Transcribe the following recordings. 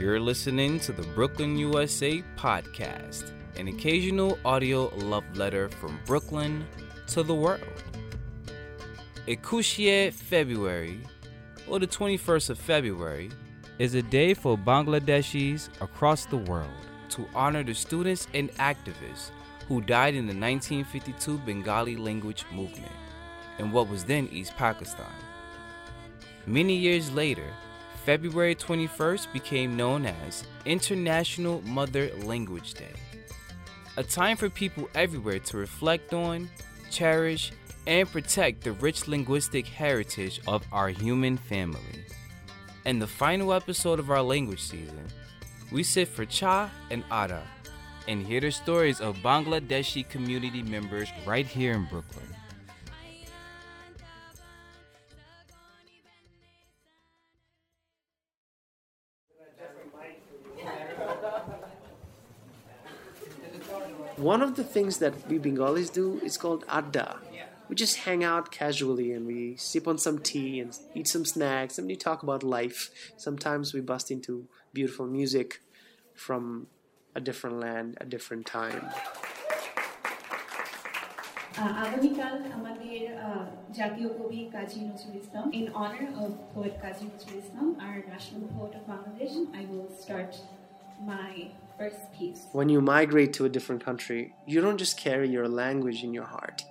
You're listening to the Brooklyn USA podcast, an occasional audio love letter from Brooklyn to the world. Ekushe February, or the 21st of February, is a day for Bangladeshis across the world to honor the students and activists who died in the 1952 Bengali language movement in what was then East Pakistan. Many years later, February 21st became known as International Mother Language Day, a time for people everywhere to reflect on, cherish, and protect the rich linguistic heritage of our human family. In the final episode of our language season, we sit for Cha and adda and hear the stories of Bangladeshi community members right here in Brooklyn. One of the things that we Bengalis do is called adda. We just hang out casually and we sip on some tea and eat some snacks and we talk about life. Sometimes we bust into beautiful music from a different land, a different time. আগামীকাল আমাদের জাতীয় কবি কাজী নজরুল ইসলাম in honor of poet Kazi Nazrul Islam our national poet of Bangladesh I will start my first piece When you migrate to a different country you don't just carry your language in your heart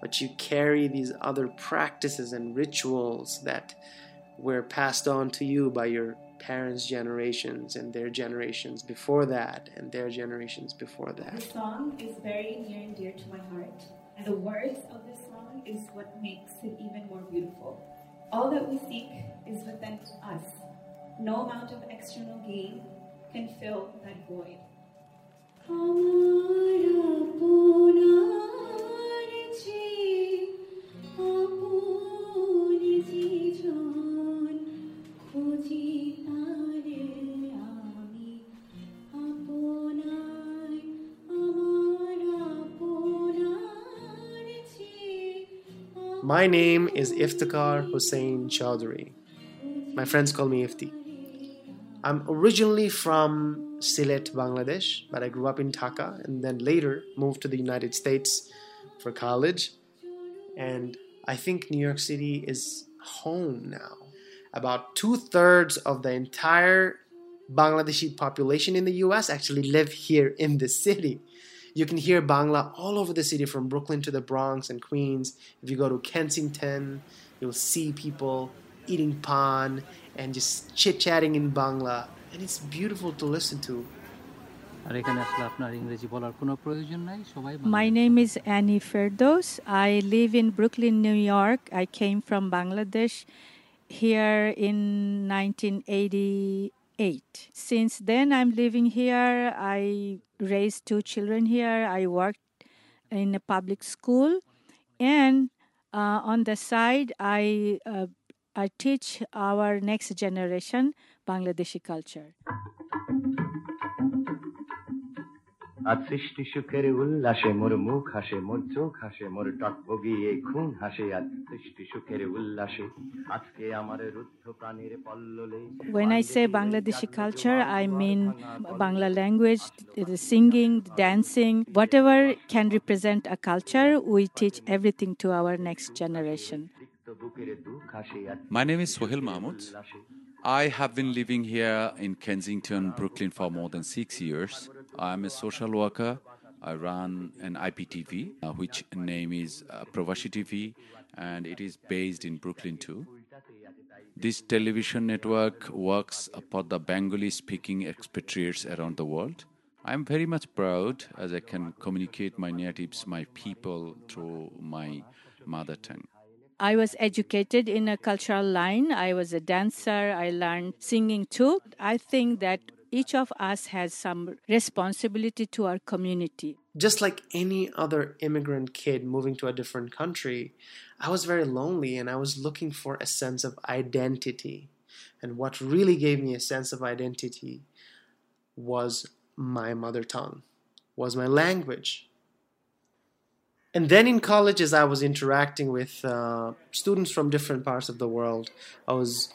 but you carry these other practices and rituals that were passed on to you by your parents' generations and their generations before that and their generations before that. The song is very near and dear to my heart and the words of this song is what makes it even more beautiful. All that we seek is within us. No amount of external gain can fill that void. My name is Iftikhar Hussain Chaudhry. My friends call me Ifti. I'm originally from Sylhet, Bangladesh, but I grew up in Dhaka and then later moved to the United States for college. And I think New York City is home now. About two thirds of the entire Bangladeshi population in the US actually live here in the city. You can hear Bangla all over the city from Brooklyn to the Bronx and Queens. If you go to Kensington, you'll see people eating pan and just chit chatting in Bangla. And it's beautiful to listen to. আর এখানে আসলে আপনার ইংরেজি বলার কোনো প্রয়োজন নাই সবাই My name is Annie Ferdos. I live in Brooklyn, New York. I came from Bangladesh here in 1988. Since then, I'm living here. I raised two children here. I worked in a public school. And uh, on the side, I, uh, I teach our next generation Bangladeshi culture. আজ সৃষ্টি সুখের উল্লাসে মোর মুখ হাসে মোর চোখ হাসে মোর টক বগিয়ে খুন হাসে আজ সৃষ্টি সুখের উল্লাসে আজকে আমার রুদ্ধ প্রাণীর পল্ললে When I say Bangladeshi culture, I mean Bangla language, the singing, dancing, whatever can represent a culture, we teach everything to our next generation. my name is Sohel Mahmood. I have been living here in Kensington, Brooklyn for more than six years. I'm a social worker. I run an IPTV, uh, which name is uh, Provashi TV, and it is based in Brooklyn too. This television network works for the Bengali speaking expatriates around the world. I'm very much proud as I can communicate my natives, my people, through my mother tongue. I was educated in a cultural line. I was a dancer. I learned singing too. I think that each of us has some responsibility to our community. Just like any other immigrant kid moving to a different country, I was very lonely and I was looking for a sense of identity. And what really gave me a sense of identity was my mother tongue, was my language. And then in college, as I was interacting with uh, students from different parts of the world, I was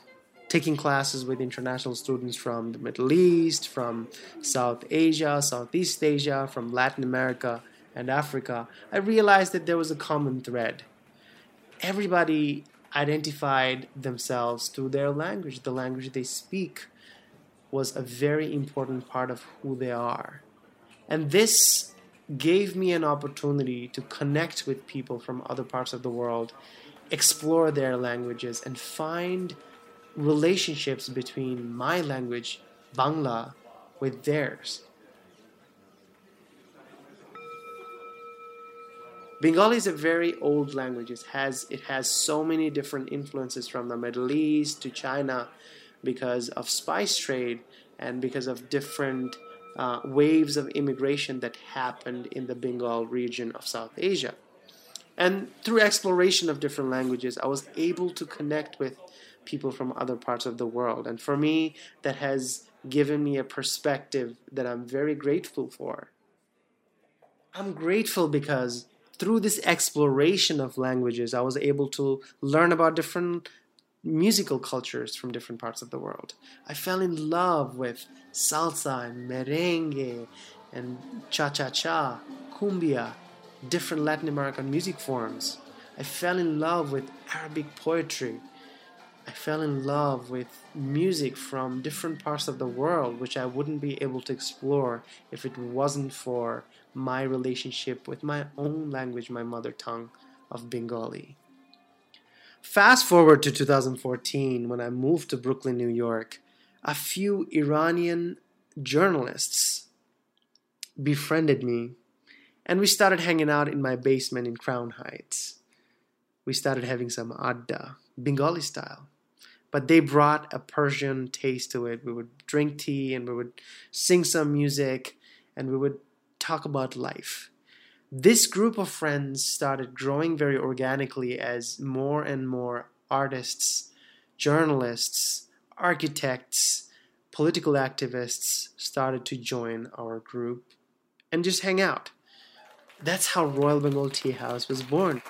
taking classes with international students from the Middle East, from South Asia, Southeast Asia, from Latin America, and Africa, I realized that there was a common thread. Everybody identified themselves through their language, the language they speak was a very important part of who they are. And this gave me an opportunity to connect with people from other parts of the world, explore their languages, and find relationships between my language, Bangla, with theirs. Bengali is a very old language. It has it has so many different influences from the Middle East to China because of spice trade and because of different uh, waves of immigration that happened in the Bengal region of South Asia. And through exploration of different languages, I was able to connect with people from other parts of the world. And for me, that has given me a perspective that I'm very grateful for. I'm grateful because through this exploration of languages, I was able to learn about different musical cultures from different parts of the world. I fell in love with salsa and merengue and cha cha cha, cumbia, different Latin American music forms. I fell in love with Arabic poetry. I fell in love with music from different parts of the world, which I wouldn't be able to explore if it wasn't for my relationship with my own language, my mother tongue of Bengali. Fast forward to 2014 when I moved to Brooklyn, New York, a few Iranian journalists befriended me and we started hanging out in my basement in Crown Heights. We started having some adda, Bengali style but they brought a Persian taste to it. We would drink tea and we would sing some music and we would talk about life. This group of friends started growing very organically as more and more artists, journalists, architects, political activists started to join our group and just hang out. That's how Royal Bengal Tea House was born.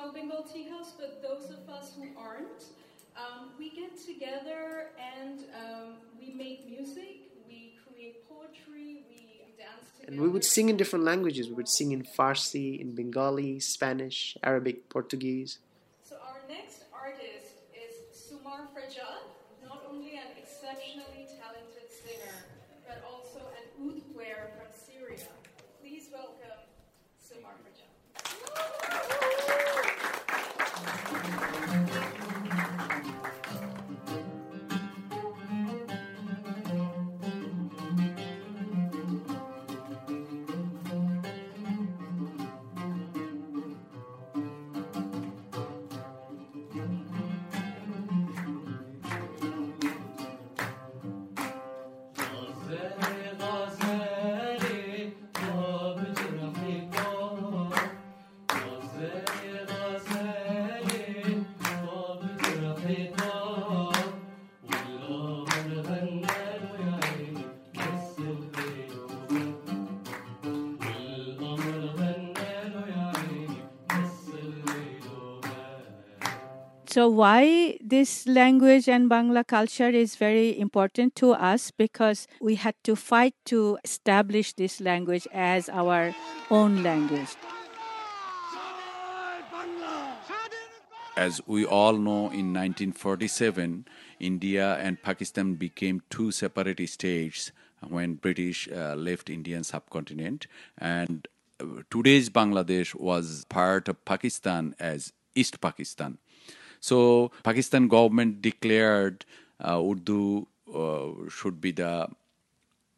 Royal Bengal Tea House, but those of us who aren't, um, we get together and um, we make music, we create poetry, we dance together. And we would sing in different languages. We would sing in Farsi, in Bengali, Spanish, Arabic, Portuguese. So, why this language and Bangla culture is very important to us because we had to fight to establish this language as our own language. As we all know, in 1947, India and Pakistan became two separate states when British uh, left Indian subcontinent, and uh, today's Bangladesh was part of Pakistan as East Pakistan. So Pakistan government declared uh, Urdu uh, should be the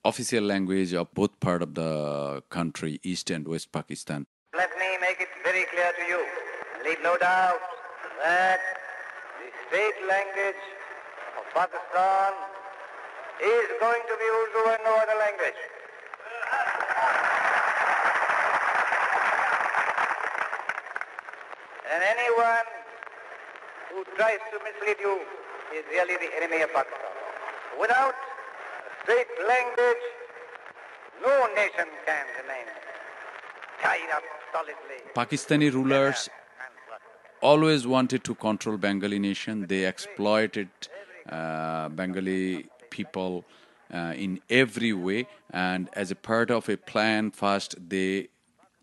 official language of both part of the country, East and West Pakistan. Let me make it very clear to you, leave no doubt that the state language of Pakistan is going to be Urdu and no other language. and anyone who tries to mislead you is really the enemy of Pakistan. Without state language, no nation can remain tied up solidly. Pakistani rulers always wanted to control Bengali nation. They exploited uh, Bengali people uh, in every way, and as a part of a plan, first they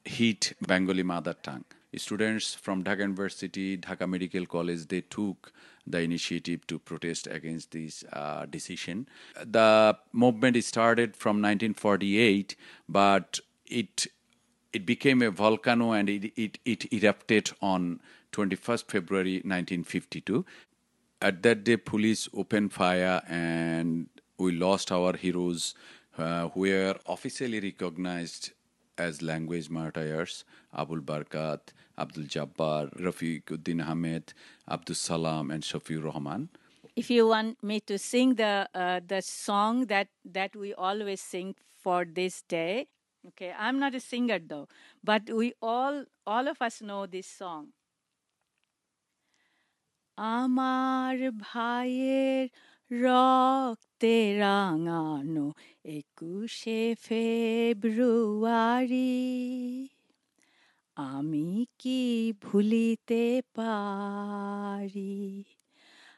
hit Bengali mother tongue. Students from Dhaka University, Dhaka Medical College, they took the initiative to protest against this uh, decision. The movement started from 1948, but it it became a volcano and it, it, it erupted on 21st February 1952. At that day, police opened fire and we lost our heroes uh, who were officially recognized as language martyrs Abul Barkat, Abdul Jabbar, Rafiquddin Ahmed, Abdul Salam, and Shafi Rahman. If you want me to sing the uh, the song that that we always sing for this day, okay, I'm not a singer though, but we all all of us know this song. আমার ভাইয়ের রক্তে রাঙানো একুশে ফেব্রুয়ারি আমি কি ভুলিতে পারি?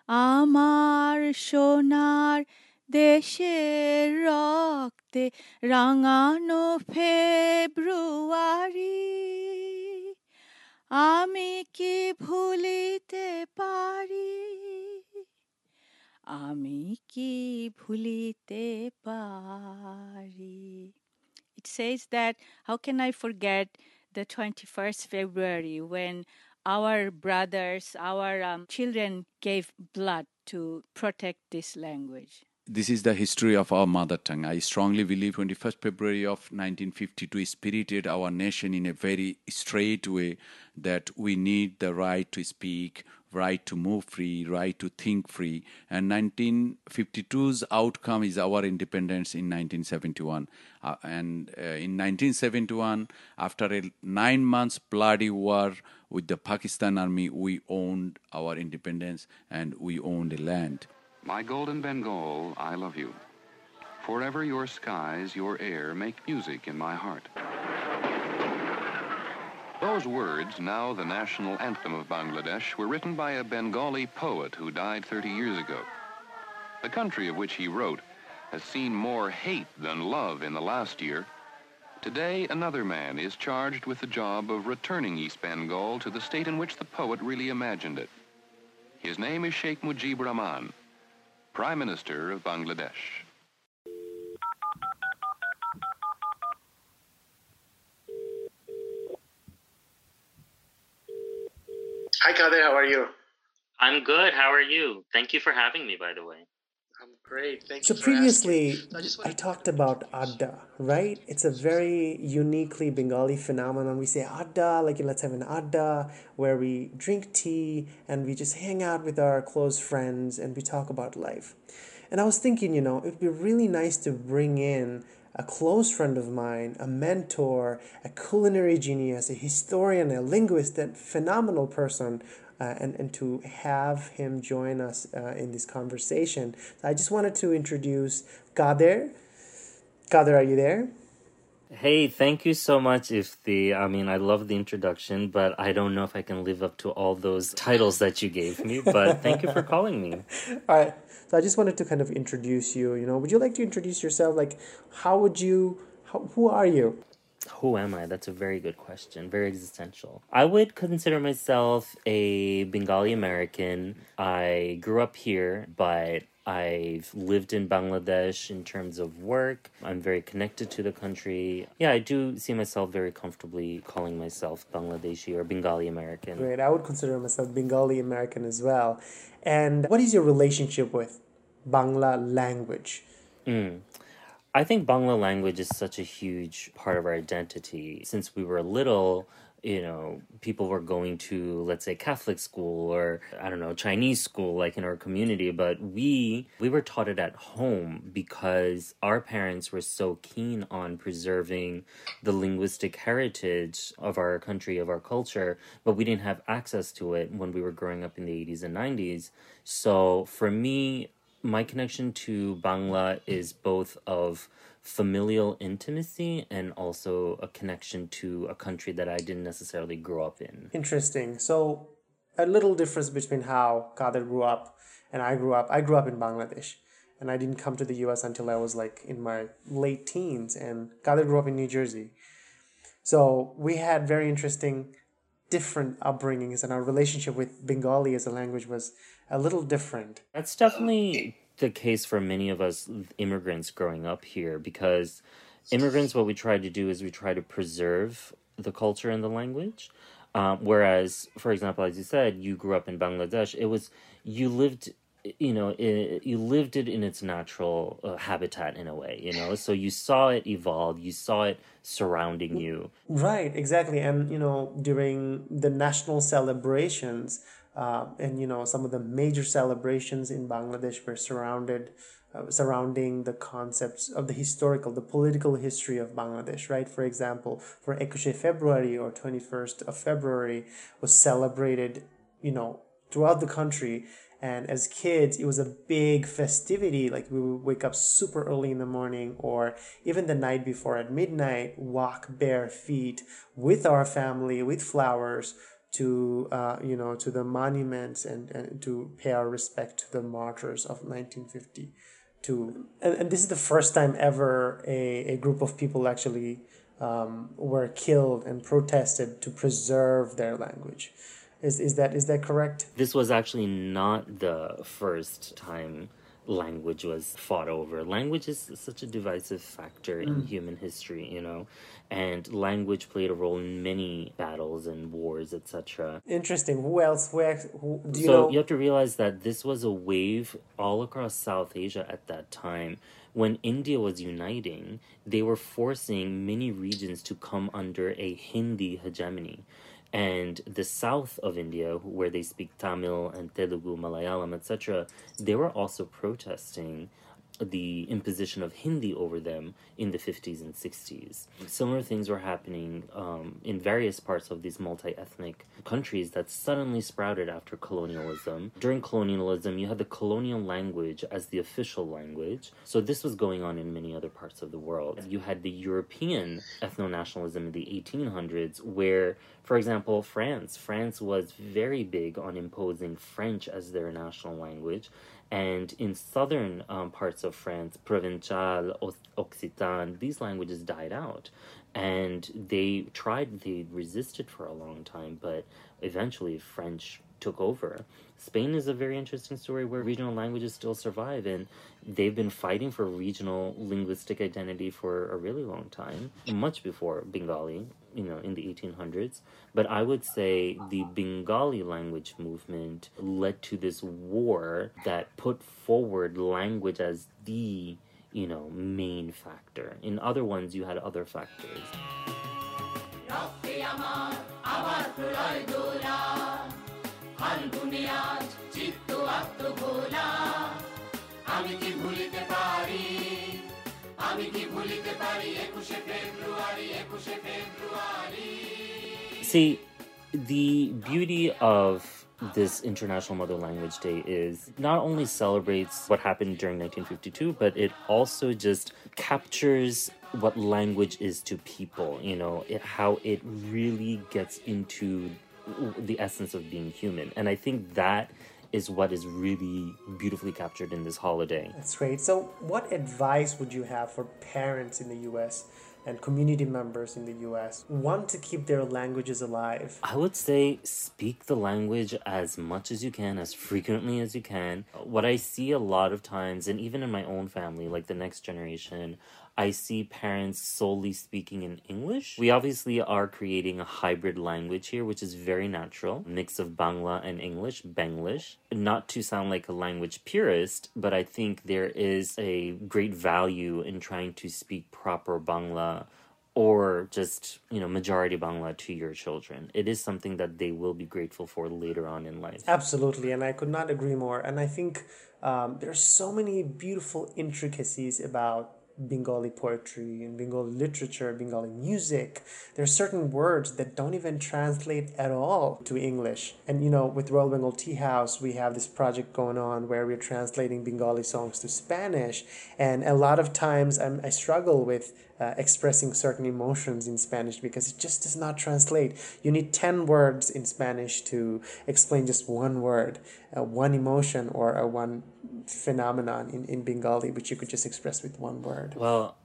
আমার সোনার দেশের রক্তে রাঙানো ফেব্রুয়ারি, আমি কি ভুলিতে পারি? আমি কি ভুলিতে পারি? It says that, how can I forget the 21st February when our brothers, our um, children gave blood to protect this language. This is the history of our mother tongue. I strongly believe 21st February of 1952 spirited our nation in a very straight way that we need the right to speak, right to move free, right to think free. And 1952's outcome is our independence in 1971. Uh, and uh, in 1971, after a nine months bloody war with the Pakistan army, we owned our independence and we owned the land. My golden Bengal, I love you. Forever your skies, your air make music in my heart. Those words, now the national anthem of Bangladesh, were written by a Bengali poet who died 30 years ago. The country of which he wrote has seen more hate than love in the last year. Today, another man is charged with the job of returning East Bengal to the state in which the poet really imagined it. His name is Sheikh Mujibur Rahman, Prime Minister of Bangladesh. Hi, Kader. How are you? I'm good. How are you? Thank you for having me, by the way. I'm great. Thank so you. for previously, asking. I talked about adda, right? It's a very uniquely Bengali phenomenon. We say adda, like let's have an adda, where we drink tea and we just hang out with our close friends and we talk about life. And I was thinking, you know, it'd be really nice to bring in a close friend of mine, a mentor, a culinary genius, a historian, a linguist, a phenomenal person, uh, and, and to have him join us uh, in this conversation. I just wanted to introduce Kader. Kader, are you there? Hey, thank you so much, Ifti, I mean, I love the introduction, but I don't know if I can live up to all those titles that you gave me. But thank you for calling me. All right. So I just wanted to kind of introduce you. You know, would you like to introduce yourself? Like, how would you? How, who are you? Who am I? That's a very good question. Very existential. I would consider myself a Bengali American. I grew up here, but I've lived in Bangladesh in terms of work. I'm very connected to the country. Yeah, I do see myself very comfortably calling myself Bangladeshi or Bengali American. Great. I would consider myself Bengali American as well. And what is your relationship with Bangla language? Mm. I think Bangla language is such a huge part of our identity. Since we were little, you know, people were going to, let's say, Catholic school or I don't know, Chinese school, like in our community, but we we were taught it at home because our parents were so keen on preserving the linguistic heritage of our country, of our culture, but we didn't have access to it when we were growing up in the 80s and 90s. So for me, my connection to Bangla is both of familial intimacy and also a connection to a country that I didn't necessarily grow up in. Interesting. So, a little difference between how Kader grew up and I grew up. I grew up in Bangladesh and I didn't come to the US until I was like in my late teens and Kader grew up in New Jersey. So we had very interesting different upbringings and our relationship with Bengali as a language was a little different. That's definitely the case for many of us immigrants growing up here because immigrants what we try to do is we try to preserve the culture and the language. Um, whereas for example as you said you grew up in bangladesh. It was you lived you know it, you lived it in its natural uh, habitat in a way you know? So you saw it evolve. You saw it surrounding you. Right exactly. And you know during the national celebrations uh, and you know some of the major celebrations in bangladesh were surrounded uh, surrounding the concepts of the historical the political history of bangladesh right for example for ekushe february or 21st of february was celebrated you know throughout the country and as kids, it was a big festivity. Like we would wake up super early in the morning or even the night before at midnight, walk bare feet with our family, with flowers to, uh, you know, to the monuments and, and to pay our respect to the martyrs of 1950. To, and, and this is the first time ever a, a group of people actually um, were killed and protested to preserve their language. Is is that is that correct? This was actually not the first time language was fought over. Language is such a divisive factor in mm. human history, you know, and language played a role in many battles and wars, etc. Interesting. Who else? Where? Who, do you so know? you have to realize that this was a wave all across South Asia at that time. When India was uniting, they were forcing many regions to come under a Hindi hegemony and the south of India, where they speak Tamil and Telugu, Malayalam, etc., they were also protesting the imposition of Hindi over them in the 50s and 60s. Similar things were happening um, in various parts of these multi ethnic countries that suddenly sprouted after colonialism. During colonialism, you had the colonial language as the official language. So this was going on in many other parts of the world. You had the European ethno nationalism in the 1800s, where, for example, France. France was very big on imposing French as their national language and in southern um, parts of France, Provençal, Occitan, these languages died out. And they tried, they resisted for a long time, but eventually French took over. Spain is a very interesting story where regional languages still survive, and they've been fighting for regional linguistic identity for a really long time, much before Bengali, you know, in the 1800s. But I would say the Bengali language movement led to this war that put forward language as the, you know, main factor. In other ones, you had other factors. ফাল্গুনে আজ চিত্ত আত্মভোলা আমি কি ভুলিতে পারি আমি কি ভুলিতে পারি একুশে ফেব্রুয়ারি একুশে ফেব্রুয়ারি See, the beauty of this International Mother Language Day is not only celebrates what happened during 1952, but it also just captures what language is to people, you know, it, how it really gets into the essence of being human. And I think that is what is really beautifully captured in this holiday. That's great. So, what advice would you have for parents in the US and community members in the US want to keep their languages alive? I would say speak the language as much as you can, as frequently as you can. What I see a lot of times, and even in my own family, like the next generation, I see parents solely speaking in English. We obviously are creating a hybrid language here, which is very natural mix of Bangla and English, Benglish. Not to sound like a language purist, but I think there is a great value in trying to speak proper Bangla or just you know majority bangla to your children it is something that they will be grateful for later on in life absolutely and i could not agree more and i think um, are so many beautiful intricacies about Bengali poetry and Bengali literature, Bengali music. There are certain words that don't even translate at all to English. And you know, with Royal Bengal Tea House, we have this project going on where we're translating Bengali songs to Spanish. And a lot of times I'm, I struggle with uh, expressing certain emotions in Spanish because it just does not translate. You need 10 words in Spanish to explain just one word, uh, one emotion, or a one phenomenon in, in Bengali, which you could just express with one word. Well,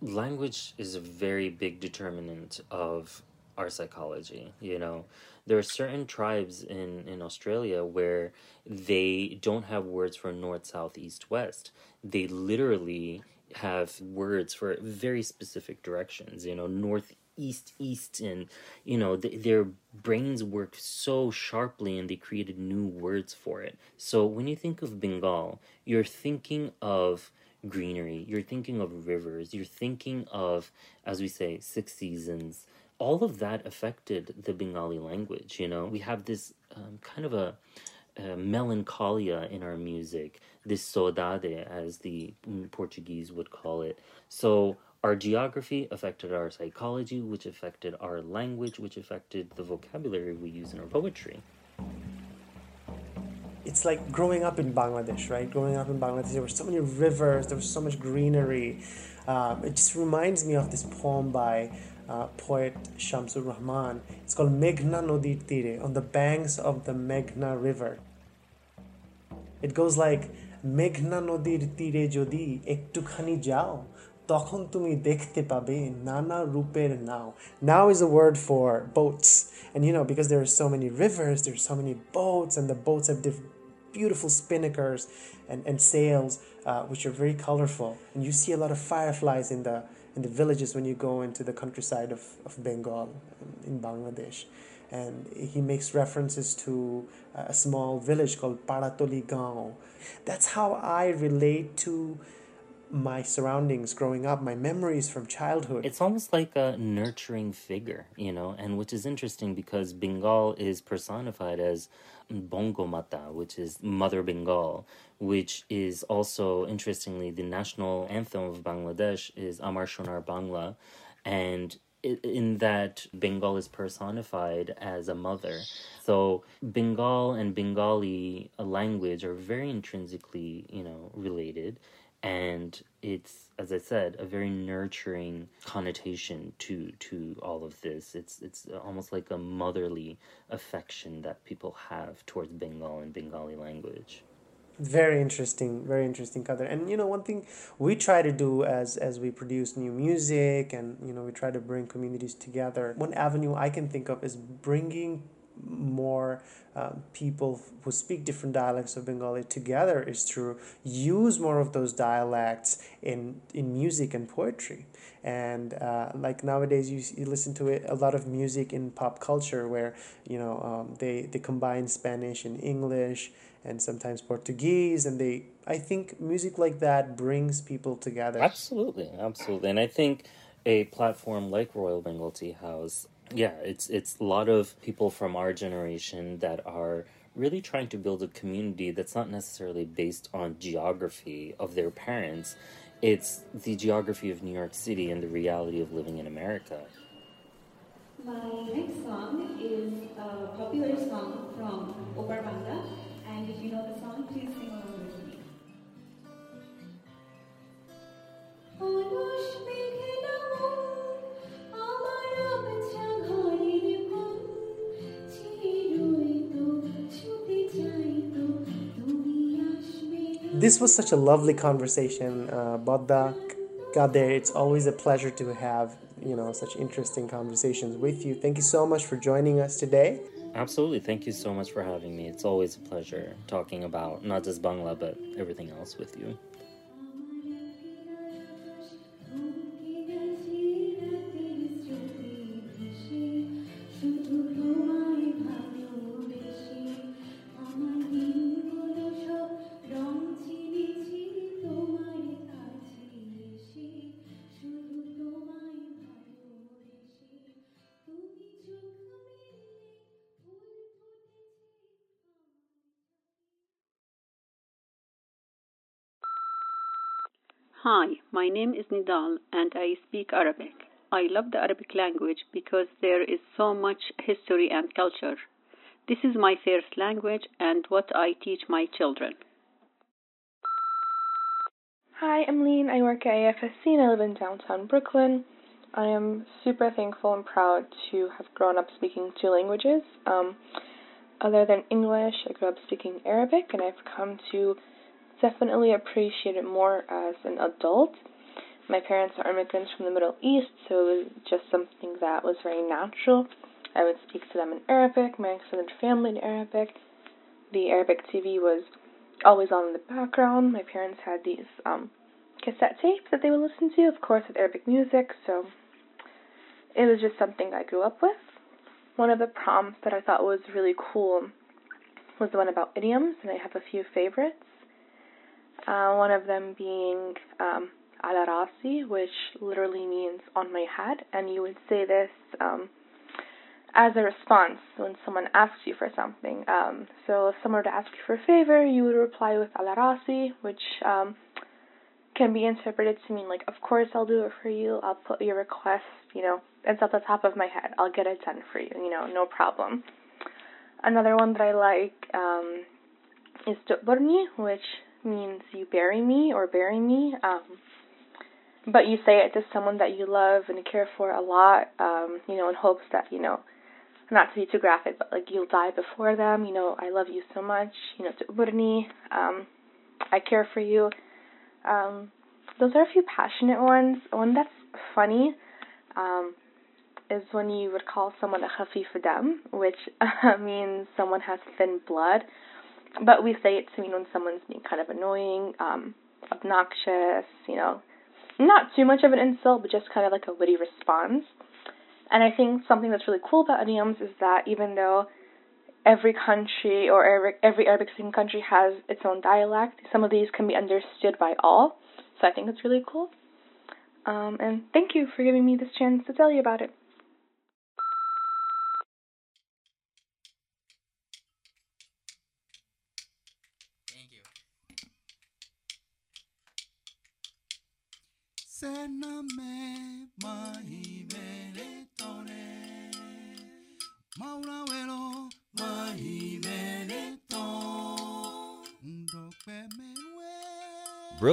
language is a very big determinant of our psychology. You know, there are certain tribes in, in Australia where they don't have words for north, south, east, west. They literally have words for very specific directions, you know, north, east, east, and, you know, th- their brains worked so sharply and they created new words for it. So when you think of Bengal, you're thinking of greenery, you're thinking of rivers, you're thinking of, as we say, six seasons. All of that affected the Bengali language, you know. We have this um, kind of a, a melancholia in our music, this saudade, as the Portuguese would call it. So our geography affected our psychology, which affected our language, which affected the vocabulary we use in our poetry. It's like growing up in Bangladesh, right? Growing up in Bangladesh, there were so many rivers, there was so much greenery. Um, it just reminds me of this poem by uh, poet Shamsur Rahman. It's called Meghna Nodir Tire, on the banks of the Meghna River. It goes like, মেঘনা নদীর তীরে যদি একটুখানি যাও তখন তুমি দেখতে পাবে নানা রূপের নাও now is a word for boats and you know because there are so many rivers there's so many boats and the boats have diff- beautiful spinnakers and, and sails uh, which are very colorful and you see a lot of fireflies in the in the villages when you go into the countryside of, of Bengal in Bangladesh and he makes references to a small village called Paratoli Gao. That's how I relate to my surroundings growing up, my memories from childhood. It's almost like a nurturing figure, you know, and which is interesting because Bengal is personified as Bongo Mata, which is Mother Bengal, which is also interestingly the national anthem of Bangladesh is Amar Shonar Bangla, and in that Bengal is personified as a mother. So Bengal and Bengali language are very intrinsically, you know, related and it's as I said a very nurturing connotation to to all of this. It's it's almost like a motherly affection that people have towards Bengal and Bengali language very interesting very interesting color and you know one thing we try to do as as we produce new music and you know we try to bring communities together one avenue i can think of is bringing more uh, people who speak different dialects of bengali together is to use more of those dialects in in music and poetry. And uh, like nowadays you, you listen to it a lot of music in pop culture where you know um, they they combine spanish and english and sometimes Portuguese, and they. I think music like that brings people together. Absolutely, absolutely, and I think a platform like Royal Bengal Tea House, yeah, it's it's a lot of people from our generation that are really trying to build a community that's not necessarily based on geography of their parents. It's the geography of New York City and the reality of living in America. My next song is a popular song from Opar Banda. And if you know the song, please sing along with me. This was such a lovely conversation, uh, Badda there. It's always a pleasure to have you know such interesting conversations with you. Thank you so much for joining us today. Absolutely. Thank you so much for having me. It's always a pleasure talking about not just Bangla, but everything else with you. Name is Nidal and I speak Arabic. I love the Arabic language because there is so much history and culture. This is my first language and what I teach my children. Hi, I'm Lean. I work at AFSC and I live in downtown Brooklyn. I am super thankful and proud to have grown up speaking two languages. Um, other than English, I grew up speaking Arabic and I've come to definitely appreciate it more as an adult. My parents are immigrants from the Middle East, so it was just something that was very natural. I would speak to them in Arabic, my extended family in Arabic. The Arabic TV was always on in the background. My parents had these um, cassette tapes that they would listen to, of course, with Arabic music, so it was just something I grew up with. One of the prompts that I thought was really cool was the one about idioms, and I have a few favorites. Uh, one of them being um, ala rasi, which literally means on my head, and you would say this um, as a response when someone asks you for something. Um, so if someone were to ask you for a favor, you would reply with ala rasi, which um, can be interpreted to mean like, of course I'll do it for you. I'll put your request, you know, it's at the top of my head. I'll get it done for you, you know, no problem. Another one that I like um, is Tuqburni, which means you bury me or bury me. Um, but you say it to someone that you love and care for a lot, um, you know, in hopes that, you know, not to be too graphic, but like you'll die before them, you know, I love you so much, you know, to Tuqburni, um, I care for you. Um, those are a few passionate ones. One that's funny um, is when you would call someone a khafif which means someone has thin blood but we say it to mean when someone's being kind of annoying, um, obnoxious, you know, not too much of an insult, but just kind of like a witty response. And I think something that's really cool about idioms is that even though every country or every, every Arabic speaking country has its own dialect, some of these can be understood by all. So I think that's really cool. Um, and thank you for giving me this chance to tell you about it.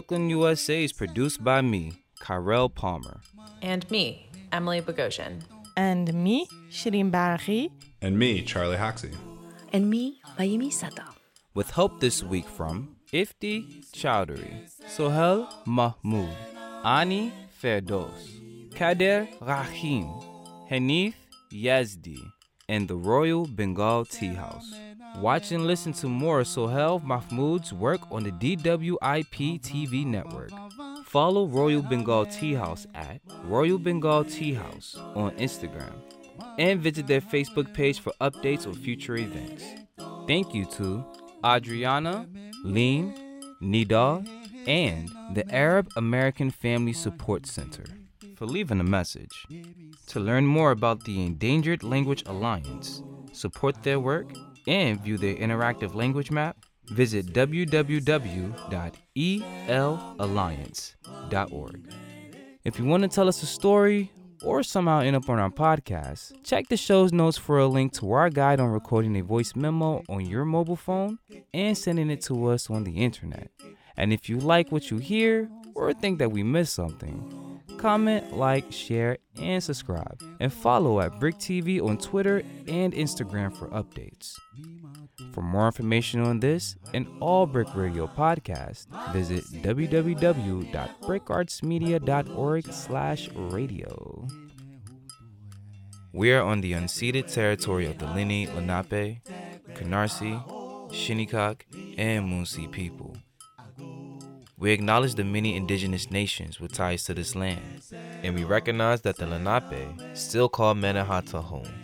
Brooklyn, USA is produced by me, Kyrell Palmer. And me, Emily Bogosian. And me, Shirin Baraghi. And me, Charlie Hoxie. And me, Mayumi Sato. With help this week from Ifti Chowdhury, Sohel Mahmood, Ani Ferdos, Kader Rahim, Hanif Yazdi, and the Royal Bengal Tea House. Watch and listen to more Sohel Mahmood's work on the DWIP TV network. Follow Royal Bengal Tea House at Royal Bengal Tea House on Instagram and visit their Facebook page for updates on future events. Thank you to Adriana, Lean, Nidal, and the Arab American Family Support Center for leaving a message. To learn more about the Endangered Language Alliance, support their work, and view their interactive language map, visit www.elalliance.org. If you want to tell us a story or somehow end up on our podcast, check the show's notes for a link to our guide on recording a voice memo on your mobile phone and sending it to us on the internet. And if you like what you hear or think that we missed something, comment, like, share, and subscribe. And follow at BRIC TV on Twitter and Instagram for updates. For more information on this and all BRIC Radio podcasts, visit www.bricartsmedia.org slash radio. We are on the unceded territory of the Lenni, Lenape, Canarsie, Shinnecock, and Munsee people. We acknowledge the many indigenous nations with ties to this land, and we recognize that the Lenape still call Mannahatta home.